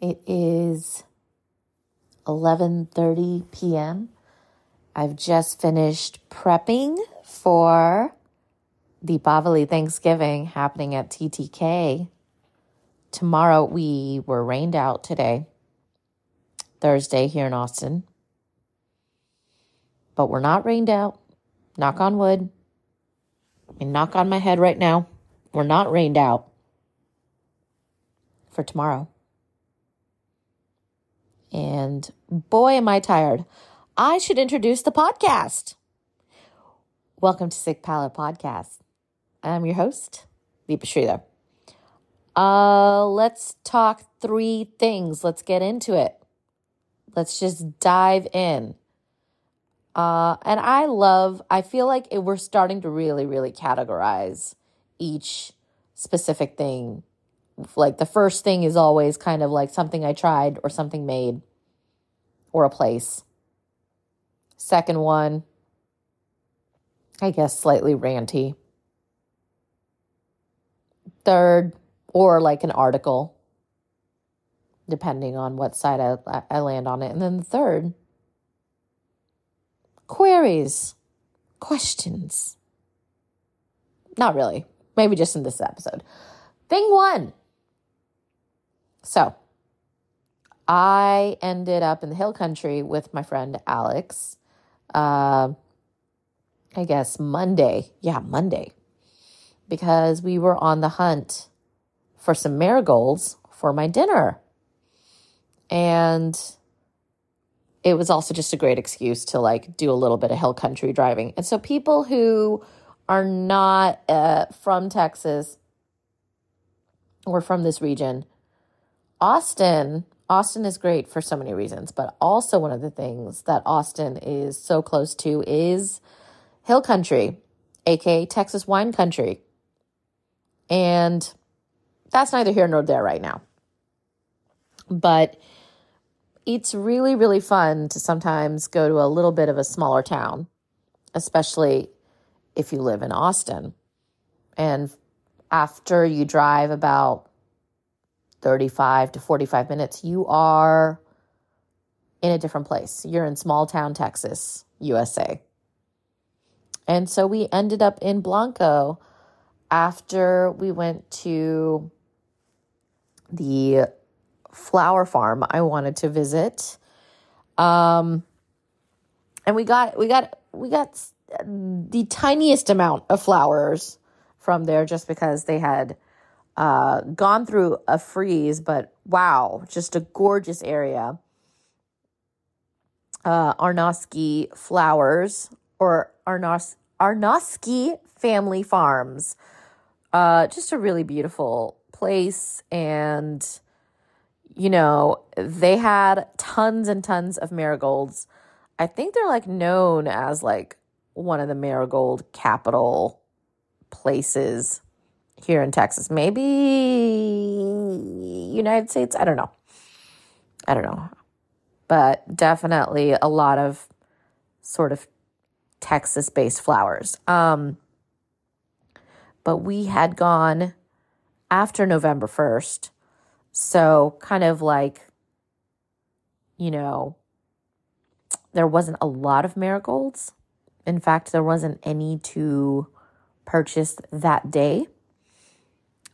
It is 11:30 p.m. I've just finished prepping for Deepavali Thanksgiving happening at TTK. Tomorrow we were rained out today. Thursday here in Austin. But we're not rained out. Knock on wood. And knock on my head right now. We're not rained out for tomorrow. And boy, am I tired. I should introduce the podcast. Welcome to Sicc Palette Podcast. I'm your host, Deepa Sridhar. Uh, let's talk three things. Let's get into it. Let's just dive in. Uh, and I love, I feel like it, we're starting to really, really categorize each specific thing. Like the first thing is always kind of like something I tried or something made or a place. Second one, I guess slightly ranty. Third, or like an article, depending on what side I, I land on it. And then the third, queries, questions. Not really. Maybe just in this episode. Thing one. So, I ended up in the hill country with my friend Alex. Uh, I guess Monday. Yeah, Monday. Because we were on the hunt for some marigolds for my dinner. And it was also just a great excuse to like do a little bit of hill country driving. And so people who are not uh, from Texas or from this region, Austin, Austin is great for so many reasons, but also one of the things that Austin is so close to is hill country, aka Texas wine country. And that's neither here nor there right now. But it's really, really fun to sometimes go to a little bit of a smaller town, especially if you live in Austin. And after you drive about 35 to 45 minutes, you are in a different place. You're in small town Texas, USA. And so we ended up in Blanco after we went to the flower farm I wanted to visit. Um, and we got we got we got the tiniest amount of flowers from there just because they had uh, gone through a freeze, but wow, just a gorgeous area. Uh, Arnosky Flowers or Arnos Arnosky Family Farms. Uh, just a really beautiful place and you know, they had tons and tons of marigolds. I think they're like known as like one of the marigold capital places here in Texas. Maybe United States, I don't know. I don't know. But definitely a lot of sort of Texas based flowers. Um but we had gone after November 1st. So, kind of like, you know, there wasn't a lot of marigolds. In fact, there wasn't any to purchase that day.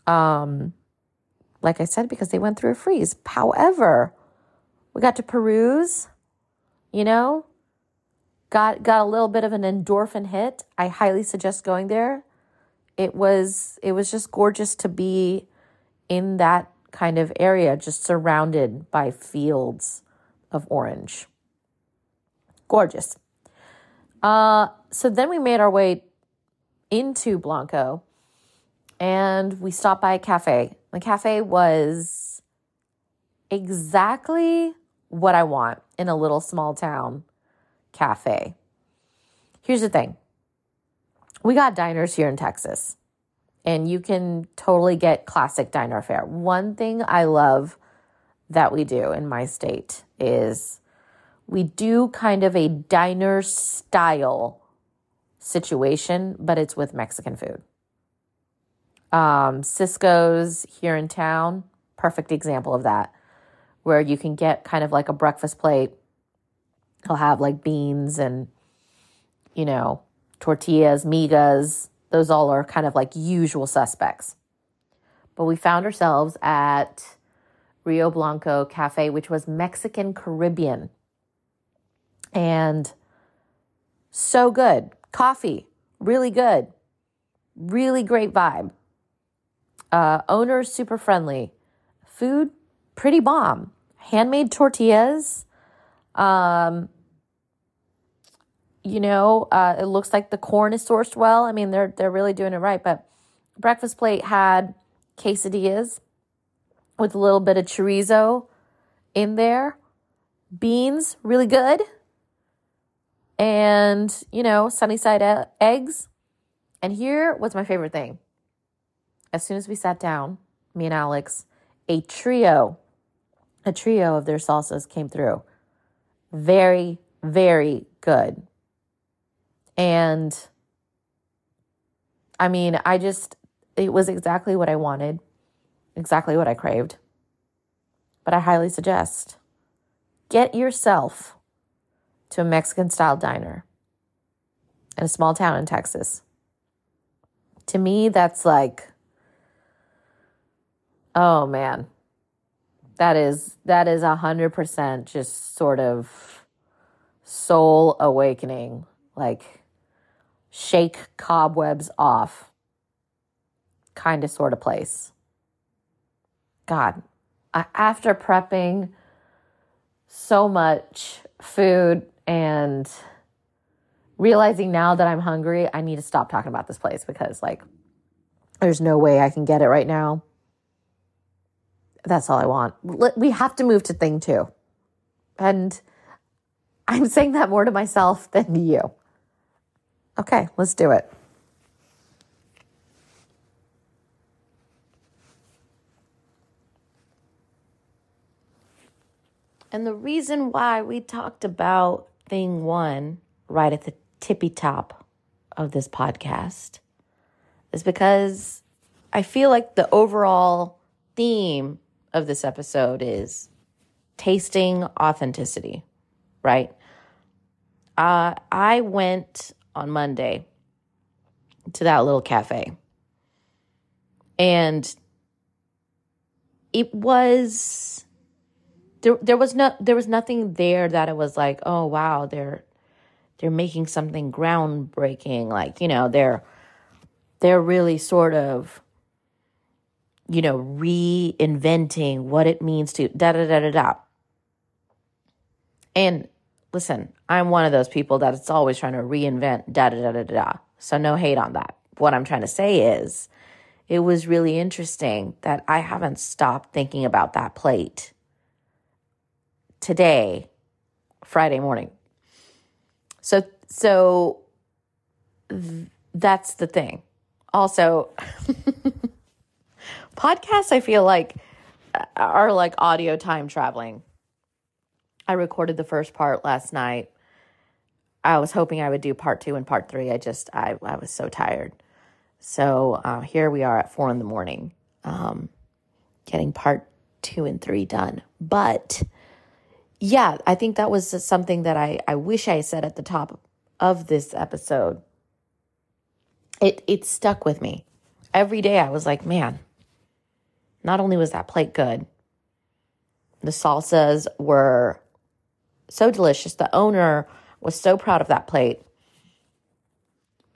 Um, like I said, because they went through a freeze. However, we got to peruse, you know, got got a little bit of an endorphin hit. I highly suggest going there it was it was just gorgeous to be in that kind of area just surrounded by fields of orange gorgeous uh, so then we made our way into blanco and we stopped by a cafe the cafe was exactly what i want in a little small town cafe here's the thing we got diners here in Texas, and you can totally get classic diner fare. One thing I love that we do in my state is we do kind of a diner style situation, but it's with Mexican food. Um, Cisco's here in town, perfect example of that. where you can get kind of like a breakfast plate. He'll have like beans and, you know, tortillas, migas. Those all are kind of like usual suspects. But we found ourselves at Rio Blanco Cafe, which was Mexican Caribbean. And so good. Coffee, really good. Really great vibe. Uh, owners, super friendly. Food, pretty bomb. Handmade tortillas. Um, you know, uh, it looks like the corn is sourced well. I mean, they're they're really doing it right. But breakfast plate had quesadillas with a little bit of chorizo in there, beans, really good, and you know, sunny side eggs. And here was my favorite thing. As soon as we sat down, me and Alex, a trio, a trio of their salsas came through. Very, very good. And I mean, I just, it was exactly what I wanted, exactly what I craved. But I highly suggest get yourself to a Mexican style diner in a small town in Texas. To me, that's like, oh man, that is that is a hundred percent just sort of soul awakening, like shake cobwebs off kind of sort of place. God, after prepping so much food and realizing now that I'm hungry, I need to stop talking about this place because, like, there's no way I can get it right now. That's all I want. We have to move to thing two. And I'm saying that more to myself than to you. Okay, let's do it. And the reason why we talked about thing one right at the tippy top of this podcast is because I feel like the overall theme of this episode is tasting authenticity, right? Uh, I went on Monday to that little cafe. And it was there there was no there was nothing there that it was like, oh wow, they're they're making something groundbreaking. Like, you know, they're they're really sort of you know, reinventing what it means to da da da da da. And listen, I'm one of those people that it's always trying to reinvent da da da da da. So no hate on that. What I'm trying to say is it was really interesting that I haven't stopped thinking about that plate today, Friday morning. So so th- that's the thing. Also podcasts I feel like are like audio time traveling I recorded the first part last night. I was hoping I would do part two and part three. I just, I, I was so tired. So uh, here we are at four in the morning, um, getting part two and three done. But yeah, I think that was something that I, I wish I said at the top of this episode. It, it stuck with me. Every day I was like, man, not only was that plate good, the salsas were so delicious. The owner was so proud of that plate.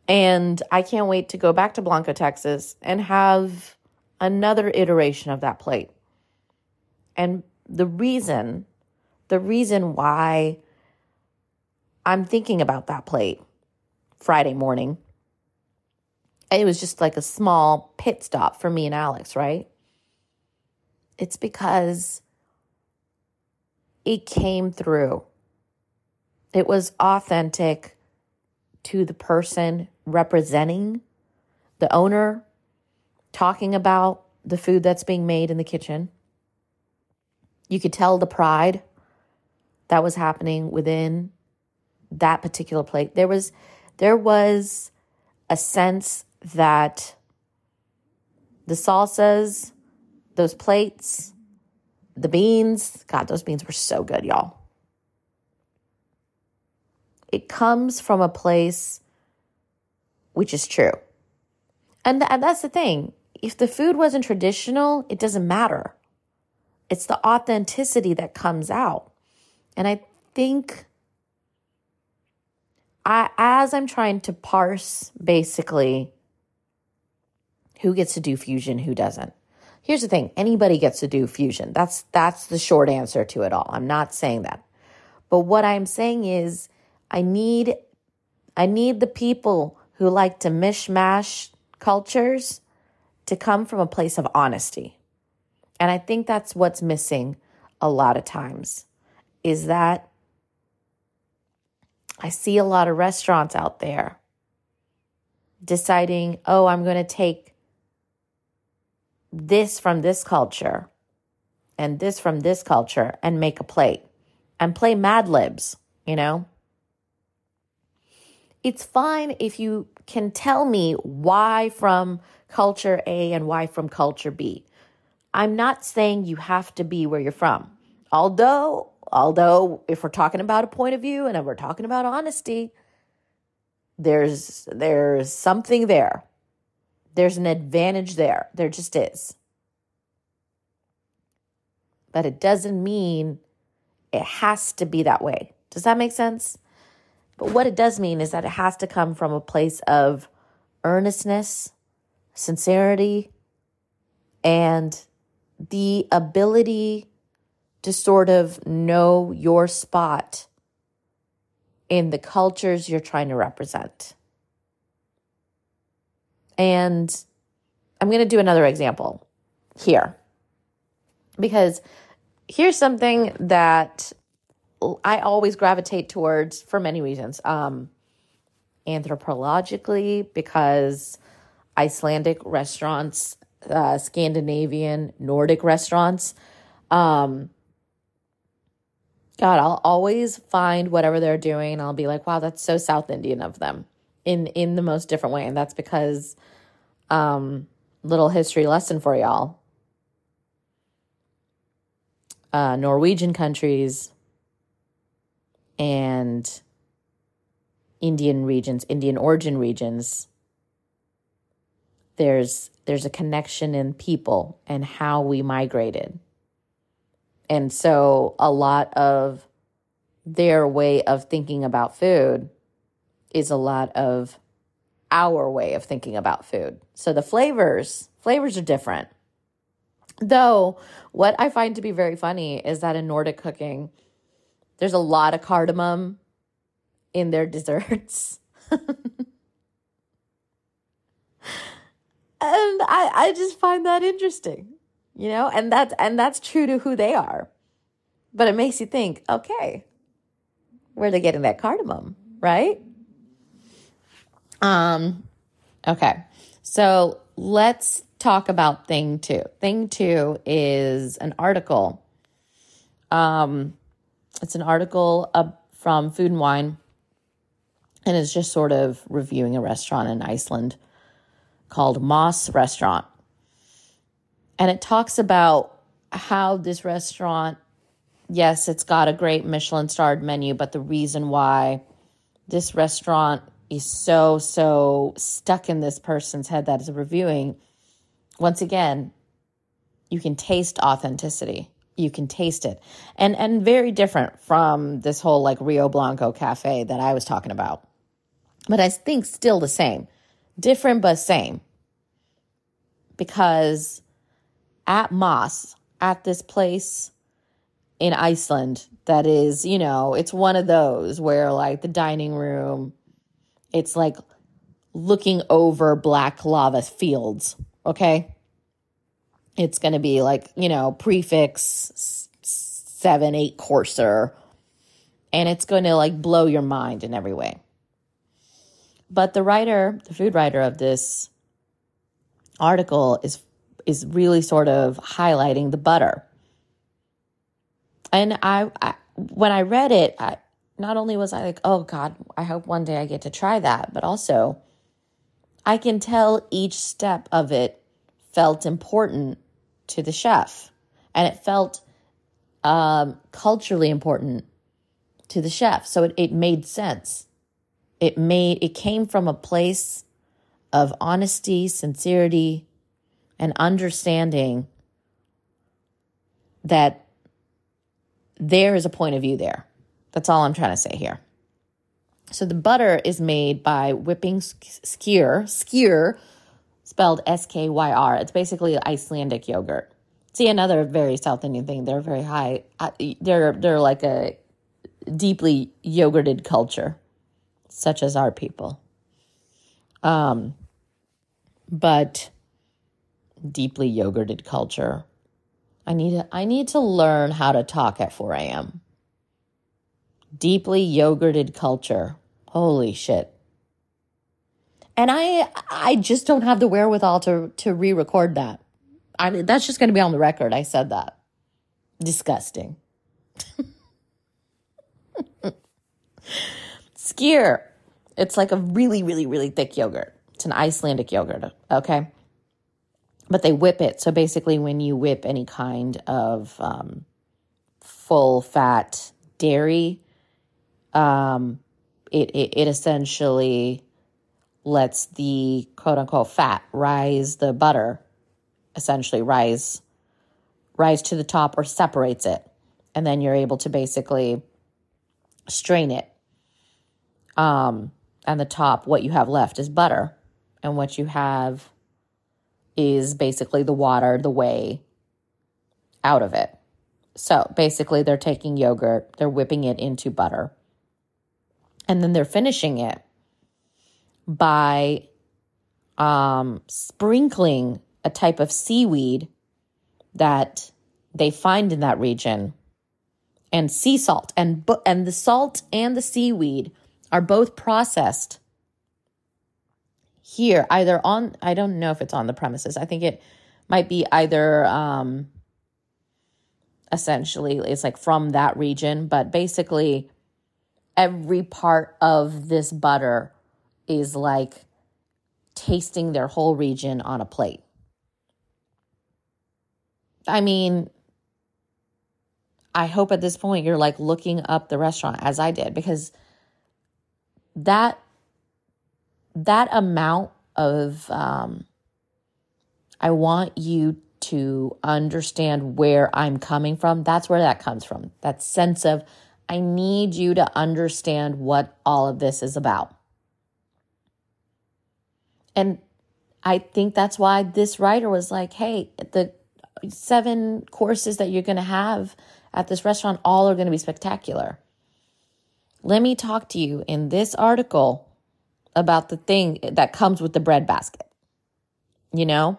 And I can't wait to go back to Blanco, Texas and have another iteration of that plate. And the reason, the reason why I'm thinking about that plate Friday morning, it was just like a small pit stop for me and Alex, right? It's because it came through. It was authentic to the person representing the owner, talking about the food that's being made in the kitchen. You could tell the pride that was happening within that particular plate. There was there was a sense that the salsas, those plates, the beans, God, those beans were so good, y'all. It comes from a place which is true. And, th- and that's the thing. If the food wasn't traditional, it doesn't matter. It's the authenticity that comes out. And I think I, as I'm trying to parse basically who gets to do fusion, who doesn't. Here's the thing, anybody gets to do fusion. That's that's the short answer to it all. I'm not saying that. But what I'm saying is I need I need the people who like to mishmash cultures to come from a place of honesty. And I think that's what's missing a lot of times is that I see a lot of restaurants out there deciding, oh, I'm going to take this from this culture and this from this culture and make a plate and play Mad Libs, you know? It's fine if you can tell me why from culture A and why from culture B. I'm not saying you have to be where you're from. Although, although if we're talking about a point of view and if we're talking about honesty, there's there's something there. There's an advantage there. There just is. But it doesn't mean it has to be that way. Does that make sense? But what it does mean is that it has to come from a place of earnestness, sincerity, and the ability to sort of know your spot in the cultures you're trying to represent. And I'm going to do another example here because here's something that I always gravitate towards for many reasons. Um, anthropologically, because Icelandic restaurants uh, Scandinavian, Nordic restaurants. Um, God, I'll always find whatever they're doing. I'll be like, wow, that's so South Indian of them in in the most different way, and that's because, um, little history lesson for y'all. Uh, Norwegian countries and Indian regions, Indian origin regions. There's there's a connection in people and how we migrated. And so a lot of their way of thinking about food is a lot of our way of thinking about food. So the flavors, flavors are different. Though what I find to be very funny is that in Nordic cooking, there's a lot of cardamom in their desserts. and I, I just find that interesting you know and that's and that's true to who they are but it makes you think okay where are they getting that cardamom right um okay. So let's talk about thing two. Thing two is an article. Um it's an article uh, from food and wine and it's just sort of reviewing a restaurant in iceland called Moss Restaurant. And it talks about how this restaurant, yes, it's got a great Michelin starred menu, but the reason why this restaurant is so, so stuck in this person's head that is reviewing, once again, you can taste authenticity. You can taste it. And and very different from this whole like Rio Blanco cafe that I was talking about. But I think still the same different but same. Because at Moss, at this place in Iceland, that is, you know, it's one of those where like the dining room, it's like looking over black lava fields, okay? It's going to be like, you know, prix fixe seven, eight courser, and it's going to like blow your mind in every way. But the writer, the food writer of this article is is really sort of highlighting the butter. And I, I when I read it, I not only was I like, "Oh god, I hope one day I get to try that," but also I can tell each step of it felt important to the chef and it felt um, culturally important to the chef. So it, it made sense. It made it came from a place of honesty, sincerity, and understanding that there is a point of view there. That's all I'm trying to say here. So the butter is made by whipping skyr, skyr, spelled S K Y R. It's basically Icelandic yogurt. See another very South Indian thing. They're very high. Uh, they're they're like a deeply yogurted culture, such as our people. Um, but deeply yogurted culture. I need to, I need to learn how to talk at 4 a.m. Deeply yogurted culture. Holy shit. And I I just don't have the wherewithal to to re-record that. I mean, that's just going to be on the record. I said that. Disgusting. Skyr. It's like a really, really, really thick yogurt. It's an Icelandic yogurt, okay? But they whip it. So basically, when you whip any kind of um, full fat dairy, um, it, it, it essentially lets the quote unquote fat rise the butter, essentially rise rise to the top or separates it. And then you're able to basically strain it. Um, and the top, what you have left is butter. And what you have is basically the water, the whey out of it. So basically, they're taking yogurt, they're whipping it into butter, and then they're finishing it by um, sprinkling a type of seaweed that they find in that region and sea salt and and the salt and the seaweed are both processed here either on I don't know if it's on the premises. I think it might be either um essentially it's like from that region, but basically every part of this butter is like tasting their whole region on a plate. I mean, I hope at this point you're like looking up the restaurant as I did because that that amount of um, I want you to understand where I'm coming from. That's where that comes from. That sense of I need you to understand what all of this is about. And I think that's why this writer was like, hey, the seven courses that you're going to have at this restaurant all are going to be spectacular. Let me talk to you in this article about the thing that comes with the bread basket. You know,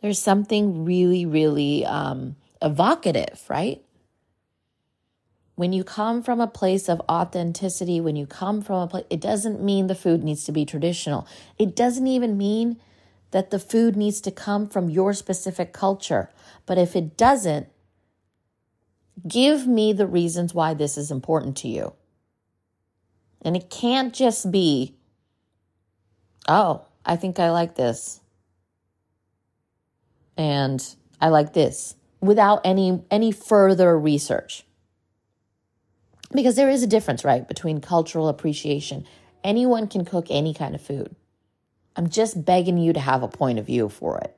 there's something really, really um, evocative, right? When you come from a place of authenticity, when you come from a place, it doesn't mean the food needs to be traditional. It doesn't even mean that the food needs to come from your specific culture. But if it doesn't, give me the reasons why this is important to you. And it can't just be, oh, I think I like this. And I like this without any any further research because there is a difference, right, between cultural appreciation. Anyone can cook any kind of food. I'm just begging you to have a point of view for it.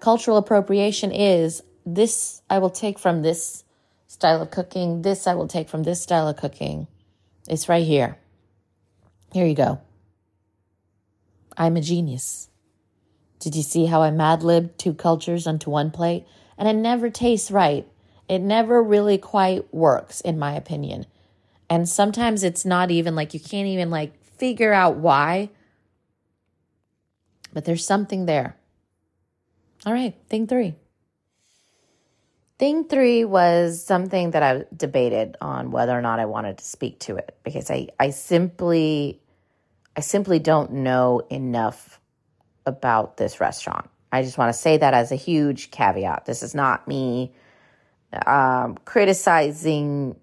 Cultural appropriation is this I will take from this style of cooking, this I will take from this style of cooking. It's right here. Here you go. I'm a genius. Did you see how I mad libbed two cultures onto one plate? And it never tastes right it never really quite works, in my opinion. And sometimes it's not even like you can't even like figure out why, but there's something there. All right, thing three. Thing three was something that I debated on whether or not I wanted to speak to it because I, I simply I simply don't know enough about this restaurant. I just want to say that as a huge caveat. This is not me um, criticizing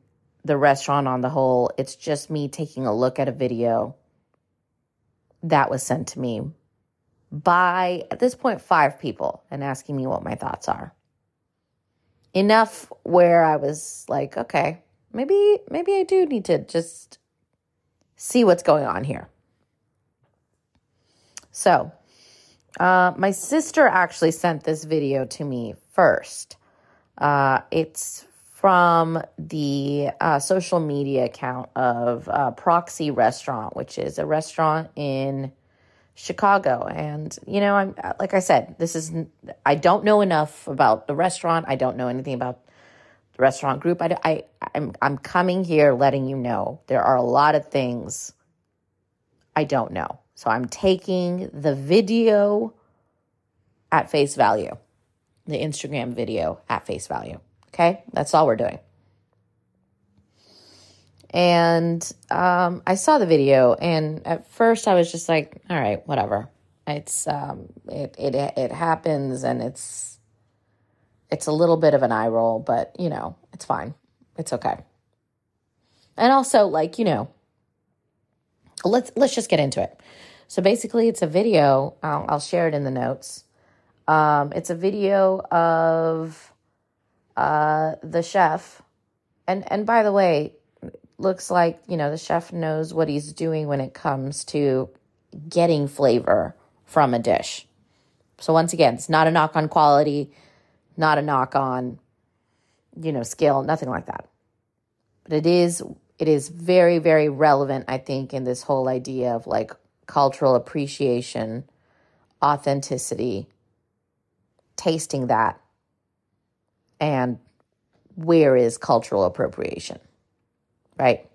the restaurant on the whole. It's just me taking a look at a video that was sent to me by, at this point, five people and asking me what my thoughts are. Enough where I was like, okay, maybe, maybe I do need to just see what's going on here. So, uh, my sister actually sent this video to me first. Uh, it's from the uh, social media account of uh, Proxi Restaurant, which is a restaurant in Chicago. And, you know, I'm like I said, this is, I don't know enough about the restaurant. I don't know anything about the restaurant group. I, I, I'm, I'm coming here letting you know there are a lot of things I don't know. So I'm taking the video at face value, the Instagram video at face value. Okay, that's all we're doing. And um, I saw the video, and at first I was just like, "All right, whatever. It's um, it it it happens, and it's it's a little bit of an eye roll, but you know, it's fine. It's okay." And also, like you know, let's let's just get into it. So basically, it's a video. I'll, I'll share it in the notes. Um, it's a video of uh, the chef, and and by the way, looks like you know the chef knows what he's doing when it comes to getting flavor from a dish. So once again, it's not a knock on quality, not a knock on you know skill, nothing like that. But it is it is very very relevant I think in this whole idea of like cultural appreciation, authenticity, tasting that, and where is cultural appropriation, right?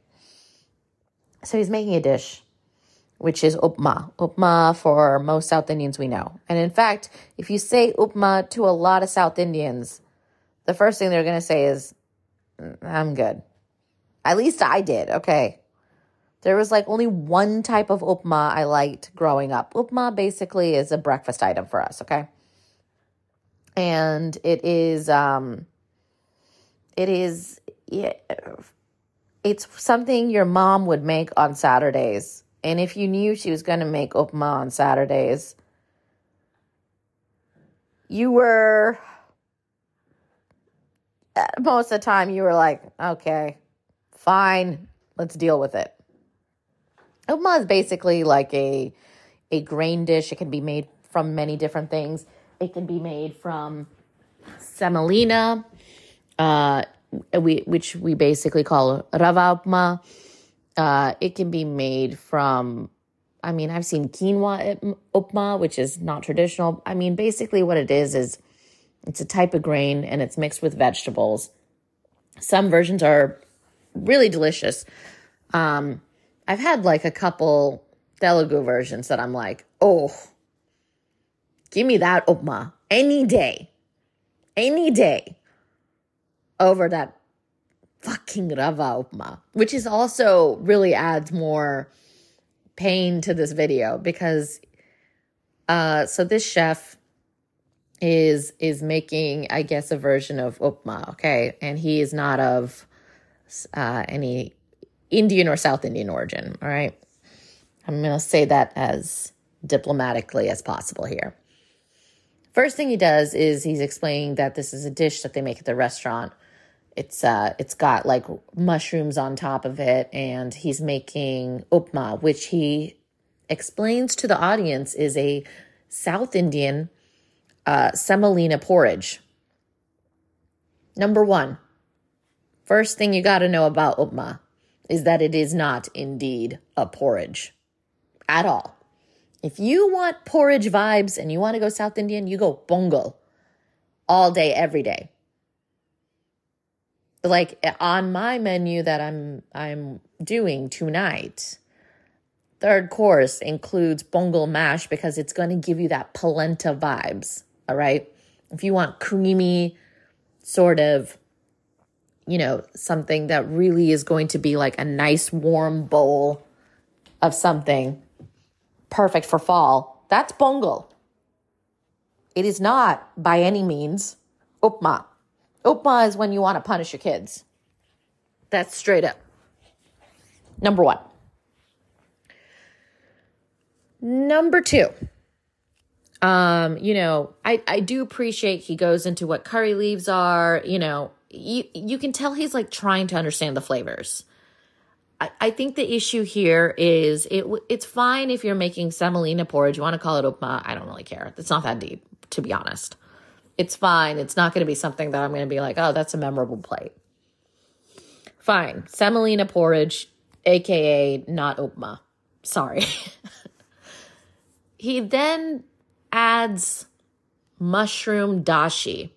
So he's making a dish which is upma. Upma for most South Indians we know. And in fact, if you say upma to a lot of South Indians, the first thing they're going to say is, mm, I'm good. At least I did. Okay. There was like only one type of upma I liked growing up. Upma basically is a breakfast item for us, okay? And it is um it is it's something your mom would make on Saturdays. And if you knew she was going to make upma on Saturdays, you were most of the time you were like, okay, fine, let's deal with it. Upma is basically like a a grain dish. It can be made from many different things. It can be made from semolina, uh, we, which we basically call rava upma. Uh, it can be made from, I mean, I've seen quinoa upma, which is not traditional. I mean, basically what it is is it's a type of grain and it's mixed with vegetables. Some versions are really delicious. Um, I've had like a couple Telugu versions that I'm like, oh, give me that upma any day, any day over that fucking rava upma, which is also really adds more pain to this video because uh so this chef is is making I guess a version of upma, okay? And he is not of uh any Indian or South Indian origin. All right. I'm going to say that as diplomatically as possible here. First thing he does is he's explaining that this is a dish that they make at the restaurant. It's uh it's got like mushrooms on top of it and he's making upma which he explains to the audience is a South Indian uh, semolina porridge. Number 1. First thing you got to know about upma is that it is not indeed a porridge at all. If you want porridge vibes and you want to go South Indian, you go pongal all day, every day. Like on my menu that I'm I'm doing tonight, third course includes pongal mash because it's going to give you that polenta vibes. All right. If you want creamy, sort of you know, something that really is going to be like a nice warm bowl of something perfect for fall, that's pongal. It is not by any means upma. Upma is when you want to punish your kids. That's straight up. Number one. Number two, Um, you know, I, I do appreciate he goes into what curry leaves are, you know, you, you can tell he's like trying to understand the flavors. I, think the issue here is it it's fine if you're making semolina porridge. You want to call it upma. I don't really care. It's not that deep, to be honest. It's fine. It's not going to be something that I'm going to be like, oh, that's a memorable plate. Fine. Semolina porridge, aka not upma. Sorry. he then adds mushroom dashi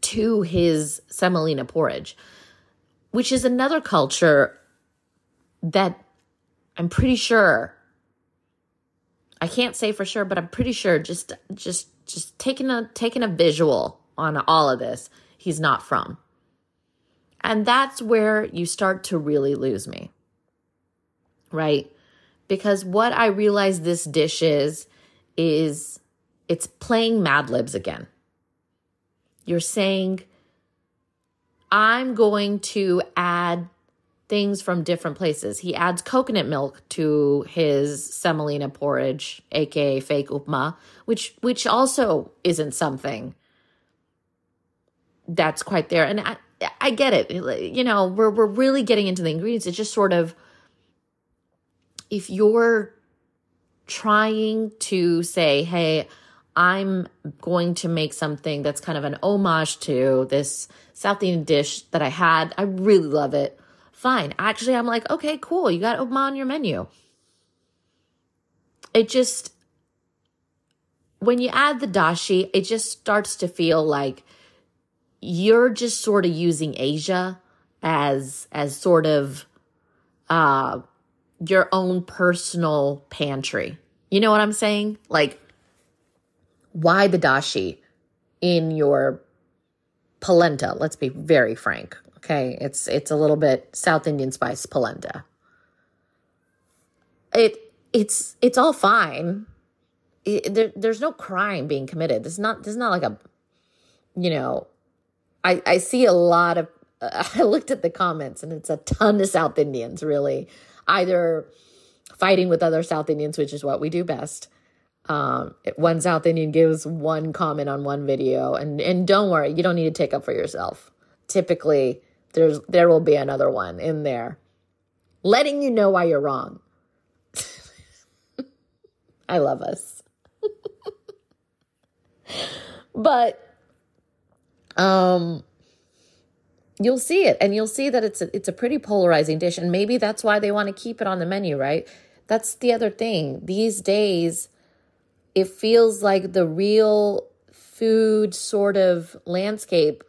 to his semolina porridge, which is another culture that I'm pretty sure I can't say for sure, but I'm pretty sure just just just taking a taking a visual on all of this, he's not from. And that's where you start to really lose me. Right? Because what I realize this dish is is it's playing Mad Libs again. You're saying, I'm going to add things from different places. He adds coconut milk to his semolina porridge, aka fake upma, which which also isn't something that's quite there. And I, I get it. You know, we're we're really getting into the ingredients. It's just sort of if you're trying to say, hey, I'm going to make something that's kind of an homage to this South Indian dish that I had. I really love it. Fine. Actually, I'm like, okay, cool. You got upma on your menu. It just, when you add the dashi, it just starts to feel like you're just sort of using Asia as as sort of uh your own personal pantry. You know what I'm saying? Like why the dashi in your polenta? Let's be very frank. Okay, it's it's a little bit South Indian spice polenta. It it's it's all fine. It, there, there's no crime being committed. This is not this is not like a you know I, I see a lot of, uh, I looked at the comments and it's a ton of South Indians really either fighting with other South Indians, which is what we do best. Um, one South Indian gives one comment on one video and, and don't worry, you don't need to take up for yourself. Typically there's, there will be another one in there letting you know why you're wrong. I love us. but um, you'll see it and you'll see that it's a, it's a pretty polarizing dish and maybe that's why they want to keep it on the menu right that's the other thing these days it feels like the real food sort of landscape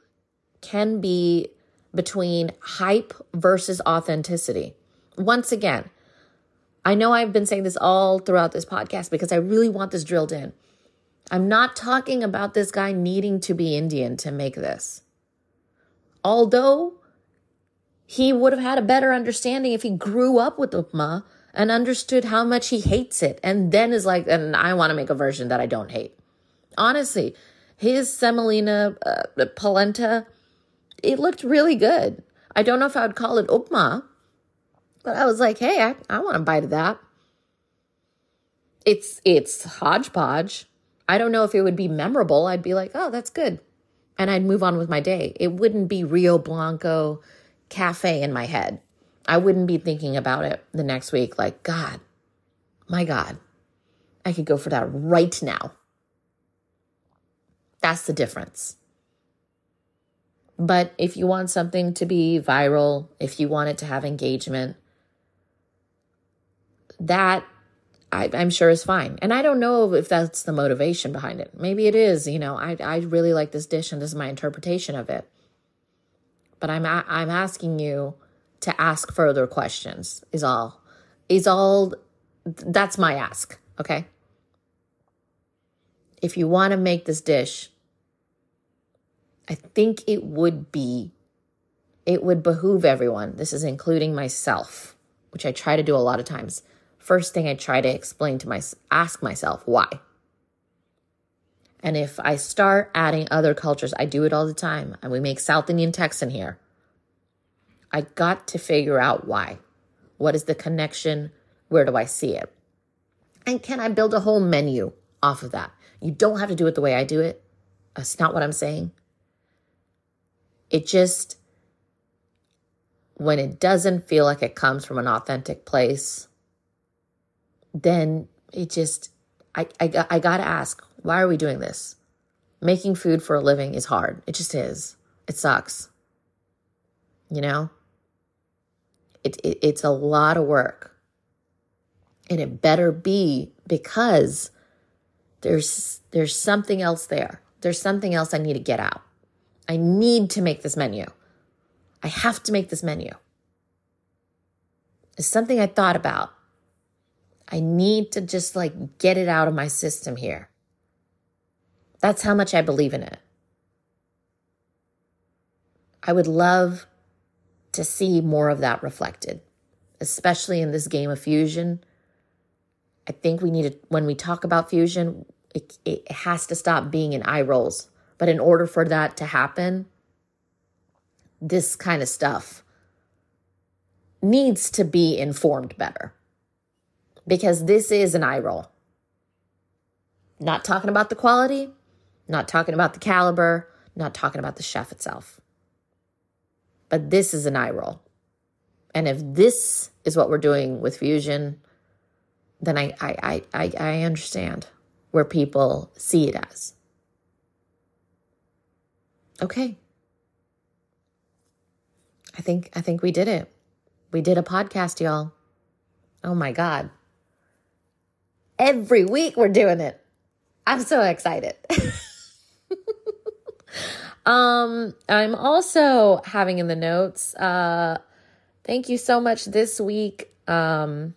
can be between hype versus authenticity once again i know i've been saying this all throughout this podcast because i really want this drilled in I'm not talking about this guy needing to be Indian to make this. Although he would have had a better understanding if he grew up with upma and understood how much he hates it and then is like, and I want to make a version that I don't hate. Honestly, his semolina uh, polenta, it looked really good. I don't know if I would call it upma, but I was like, hey, I, I want a bite of that. It's it's hodgepodge. I don't know if it would be memorable. I'd be like, oh, that's good. And I'd move on with my day. It wouldn't be Rio Blanco cafe in my head. I wouldn't be thinking about it the next week like, God, my God, I could go for that right now. That's the difference. But if you want something to be viral, if you want it to have engagement, that I, am sure is fine. And I don't know if that's the motivation behind it. Maybe it is. You know, I I really like this dish, and this is my interpretation of it. But I'm I'm asking you to ask further questions. Is all. Is all. That's my ask. Okay. If you want to make this dish, I think it would be, it would behoove everyone. This is including myself, which I try to do a lot of times first thing I try to explain to my ask myself why. And if I start adding other cultures, I do it all the time, and we make South Indian Texan here. I got to figure out why. What is the connection? Where do I see it? And can I build a whole menu off of that. You don't have to do it the way I do it. That's not what I'm saying. It just, when it doesn't feel like it comes from an authentic place, then it just, I, I, I gotta ask, why are we doing this? Making food for a living is hard. It just is. It sucks. You know? It, it, it's a lot of work. And it better be because there's there's something else there. There's something else I need to get out. I need to make this menu. I have to make this menu. It's something I thought about. I need to just like get it out of my system here. That's how much I believe in it. I would love to see more of that reflected, especially in this game of fusion. I think we need to, when we talk about fusion, it, it has to stop being in eye rolls. But in order for that to happen, this kind of stuff needs to be informed better because this is an eye roll. Not talking about the quality, not talking about the caliber, not talking about the chef itself. But this is an eye roll. And if this is what we're doing with fusion, then I, I, I, I understand where people see it as. Okay. I think I think we did it. We did a podcast, y'all. Oh my god. Every week we're doing it. I'm so excited. um, I'm also having in the notes, uh, thank you so much this week. Um,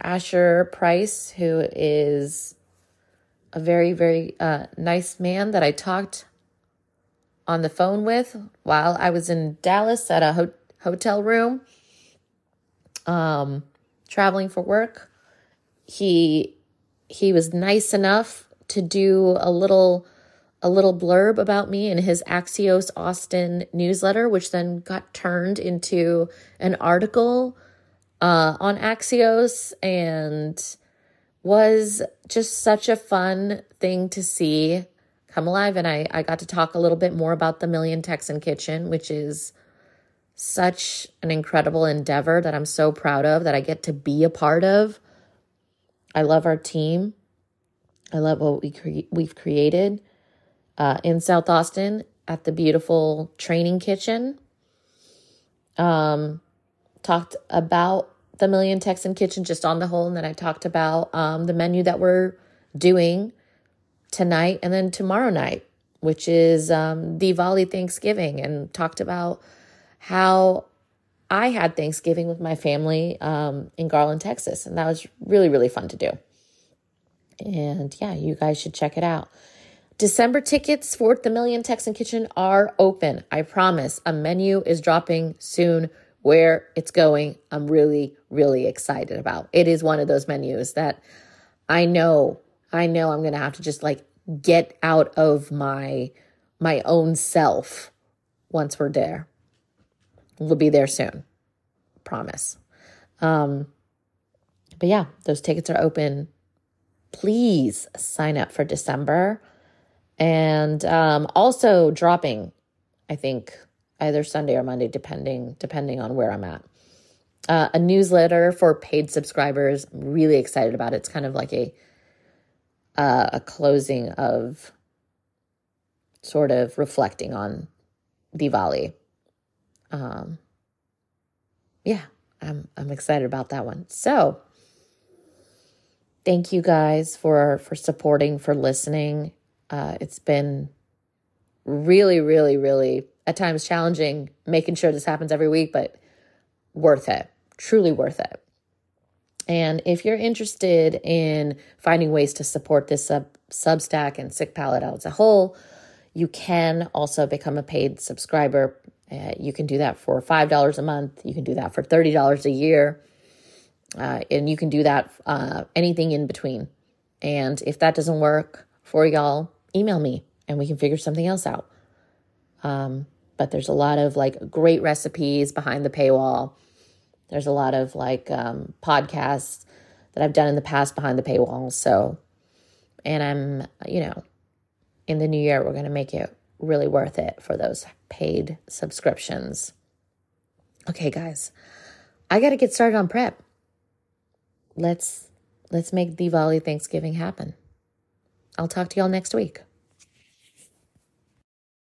Asher Price, who is a very, very uh, nice man that I talked on the phone with while I was in Dallas at a ho- hotel room, um, traveling for work he he was nice enough to do a little a little blurb about me in his Axios Austin newsletter, which then got turned into an article uh, on Axios and was just such a fun thing to see come alive. And I, I got to talk a little bit more about the Tamilian Texan Kitchen, which is such an incredible endeavor that I'm so proud of that I get to be a part of. I love our team. I love what we cre- we've created uh, in South Austin at the beautiful training kitchen. Um, talked about the Tamilian Texan Kitchen just on the whole, and then I talked about um, the menu that we're doing tonight and then tomorrow night, which is um, Diwali Thanksgiving, and talked about how I had Thanksgiving with my family um, in Garland, Texas, and that was really, really fun to do. And yeah, you guys should check it out. December tickets for the Tamilian Texan Kitchen are open. I promise. A menu is dropping soon. Where it's going, I'm really, really excited about. It is one of those menus that I know, I know I'm going to have to just like get out of my my own self once we're there. We'll be there soon. Promise. Um, but yeah, those tickets are open. Please sign up for December. And um, also dropping, I think, either Sunday or Monday, depending depending on where I'm at. Uh, a newsletter for paid subscribers. I'm really excited about it. It's kind of like a uh, a closing of sort of reflecting on Diwali. Um, yeah, I'm I'm excited about that one. So, thank you guys for for supporting, for listening. Uh, it's been really, really, really at times challenging making sure this happens every week, but worth it. Truly worth it. And if you're interested in finding ways to support this sub Substack and Sicc Palette as a whole, you can also become a paid subscriber uh, you can do that for $5 a month. You can do that for $30 a year. Uh, and you can do that uh, anything in between. And if that doesn't work for y'all, email me and we can figure something else out. Um, but there's a lot of like great recipes behind the paywall. There's a lot of like um, podcasts that I've done in the past behind the paywall. So And I'm, you know, in the new year, we're going to make it really worth it for those paid subscriptions. Okay, guys, I got to get started on prep. Let's let's make Diwali Thanksgiving happen. I'll talk to y'all next week.